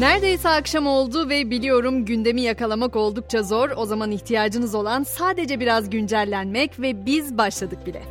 Neredeyse akşam oldu ve biliyorum gündemi yakalamak oldukça zor. O zaman ihtiyacınız olan sadece biraz güncellenmek ve biz başladık bile.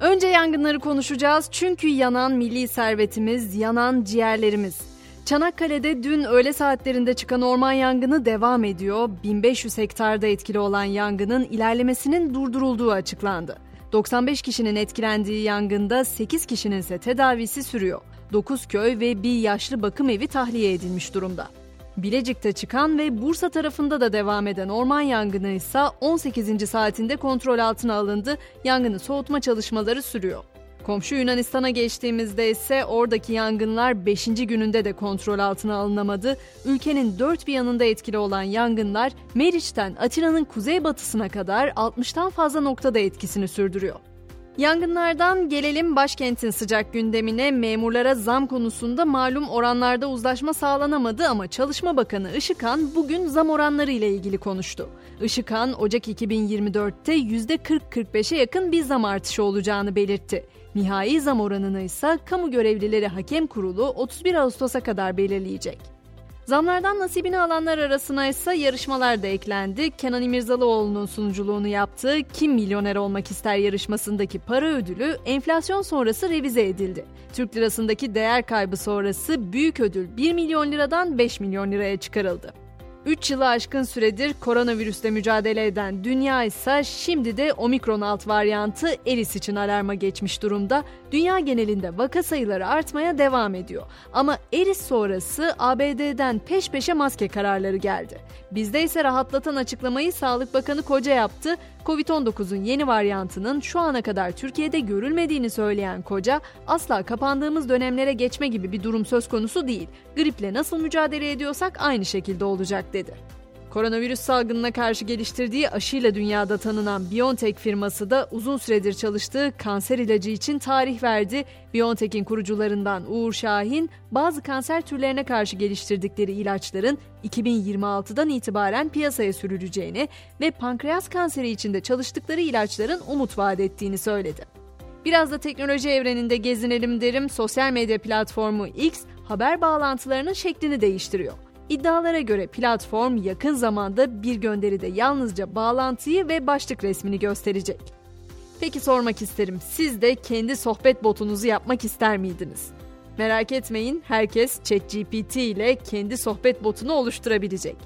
Önce yangınları konuşacağız çünkü yanan milli servetimiz, yanan ciğerlerimiz. Çanakkale'de dün öğle saatlerinde çıkan orman yangını devam ediyor. 1500 hektarda etkili olan yangının ilerlemesinin durdurulduğu açıklandı. 95 kişinin etkilendiği yangında 8 kişinin ise tedavisi sürüyor. 9 köy ve bir yaşlı bakım evi tahliye edilmiş durumda. Bilecik'te çıkan ve Bursa tarafında da devam eden orman yangını ise 18. saatinde kontrol altına alındı. Yangını soğutma çalışmaları sürüyor. Komşu Yunanistan'a geçtiğimizde ise oradaki yangınlar 5. gününde de kontrol altına alınamadı. Ülkenin dört bir yanında etkili olan yangınlar Meriç'ten Atina'nın kuzeybatısına kadar 60'tan fazla noktada etkisini sürdürüyor. Yangınlardan gelelim başkentin sıcak gündemine. Memurlara zam konusunda malum oranlarda uzlaşma sağlanamadı ama Çalışma Bakanı Işıkhan bugün zam oranları ile ilgili konuştu. Işıkhan Ocak 2024'te %40-45'e yakın bir zam artışı olacağını belirtti. Nihai zam oranını ise kamu görevlileri hakem kurulu 31 Ağustos'a kadar belirleyecek. Zamlardan nasibini alanlar arasına ise yarışmalar da eklendi. Kenan İmirzalıoğlu'nun sunuculuğunu yaptığı Kim Milyoner Olmak İster yarışmasındaki para ödülü enflasyon sonrası revize edildi. Türk lirasındaki değer kaybı sonrası büyük ödül 1 milyon liradan 5 milyon liraya çıkarıldı. 3 yılı aşkın süredir koronavirüsle mücadele eden dünya ise şimdi de omikron alt varyantı Eris için alarma geçmiş durumda. Dünya genelinde vaka sayıları artmaya devam ediyor. Ama Eris sonrası ABD'den peş peşe maske kararları geldi. Bizde ise rahatlatan açıklamayı Sağlık Bakanı Koca yaptı. Covid-19'un yeni varyantının şu ana kadar Türkiye'de görülmediğini söyleyen Koca, asla kapandığımız dönemlere geçme gibi bir durum söz konusu değil. Griple nasıl mücadele ediyorsak aynı şekilde olacak dedi. Koronavirüs salgınına karşı geliştirdiği aşıyla dünyada tanınan BioNTech firması da uzun süredir çalıştığı kanser ilacı için tarih verdi. BioNTech'in kurucularından Uğur Şahin, bazı kanser türlerine karşı geliştirdikleri ilaçların 2026'dan itibaren piyasaya sürüleceğini ve pankreas kanseri için de çalıştıkları ilaçların umut vaat ettiğini söyledi. Biraz da teknoloji evreninde gezinelim derim. Sosyal medya platformu X haber bağlantılarının şeklini değiştiriyor. İddialara göre platform yakın zamanda bir gönderide yalnızca bağlantıyı ve başlık resmini gösterecek. Peki sormak isterim, siz de kendi sohbet botunuzu yapmak ister miydiniz? Merak etmeyin, herkes ChatGPT ile kendi sohbet botunu oluşturabilecek.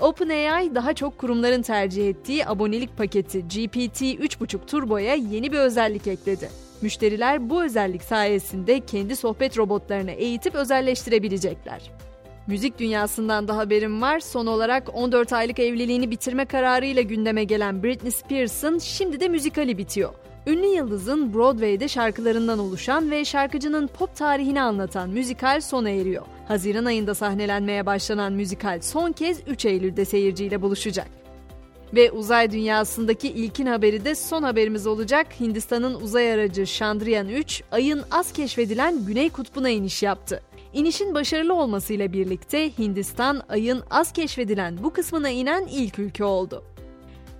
OpenAI daha çok kurumların tercih ettiği abonelik paketi GPT 3.5 Turbo'ya yeni bir özellik ekledi. Müşteriler bu özellik sayesinde kendi sohbet robotlarını eğitip özelleştirebilecekler. Müzik dünyasından da haberim var. Son olarak 14 aylık evliliğini bitirme kararıyla gündeme gelen Britney Spears'ın şimdi de müzikali bitiyor. Ünlü yıldızın Broadway'de şarkılarından oluşan ve şarkıcının pop tarihini anlatan müzikal sona eriyor. Haziran ayında sahnelenmeye başlanan müzikal son kez 3 Eylül'de seyirciyle buluşacak. Ve uzay dünyasındaki ilkin haberi de son haberimiz olacak. Hindistan'ın uzay aracı Chandrayaan 3, ayın az keşfedilen Güney Kutbu'na iniş yaptı. İnişin başarılı olmasıyla birlikte Hindistan ayın az keşfedilen bu kısmına inen ilk ülke oldu.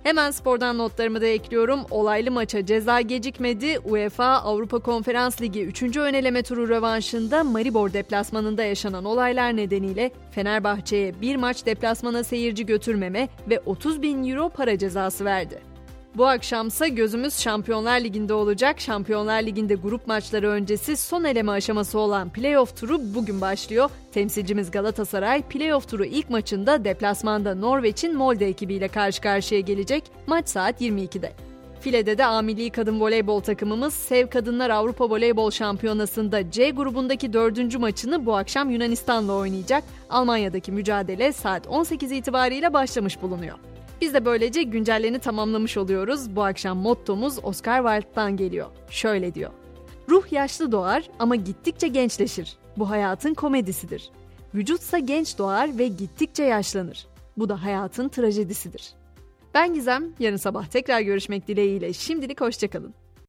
Hemen spordan notlarımı da ekliyorum. Olaylı maça ceza gecikmedi. UEFA Avrupa Konferans Ligi 3. öneleme turu rövanşında Maribor deplasmanında yaşanan olaylar nedeniyle Fenerbahçe'ye bir maç deplasmana seyirci götürmeme ve 30 bin euro para cezası verdi. Bu akşamsa gözümüz Şampiyonlar Ligi'nde olacak. Şampiyonlar Ligi'nde grup maçları öncesi son eleme aşaması olan playoff turu bugün başlıyor. Temsilcimiz Galatasaray playoff turu ilk maçında deplasmanda Norveç'in Molde ekibiyle karşı karşıya gelecek. Maç saat 22'de. File'de de A Milli Kadın Voleybol takımımız Sev Kadınlar Avrupa Voleybol Şampiyonası'nda C grubundaki dördüncü maçını bu akşam Yunanistan'la oynayacak. Almanya'daki mücadele saat 18 itibariyle başlamış bulunuyor. Biz de böylece güncellerini tamamlamış oluyoruz. Bu akşam mottomuz Oscar Wilde'dan geliyor. Şöyle diyor. Ruh yaşlı doğar ama gittikçe gençleşir. Bu hayatın komedisidir. Vücutsa genç doğar ve gittikçe yaşlanır. Bu da hayatın trajedisidir. Ben Gizem, yarın sabah tekrar görüşmek dileğiyle şimdilik hoşçakalın.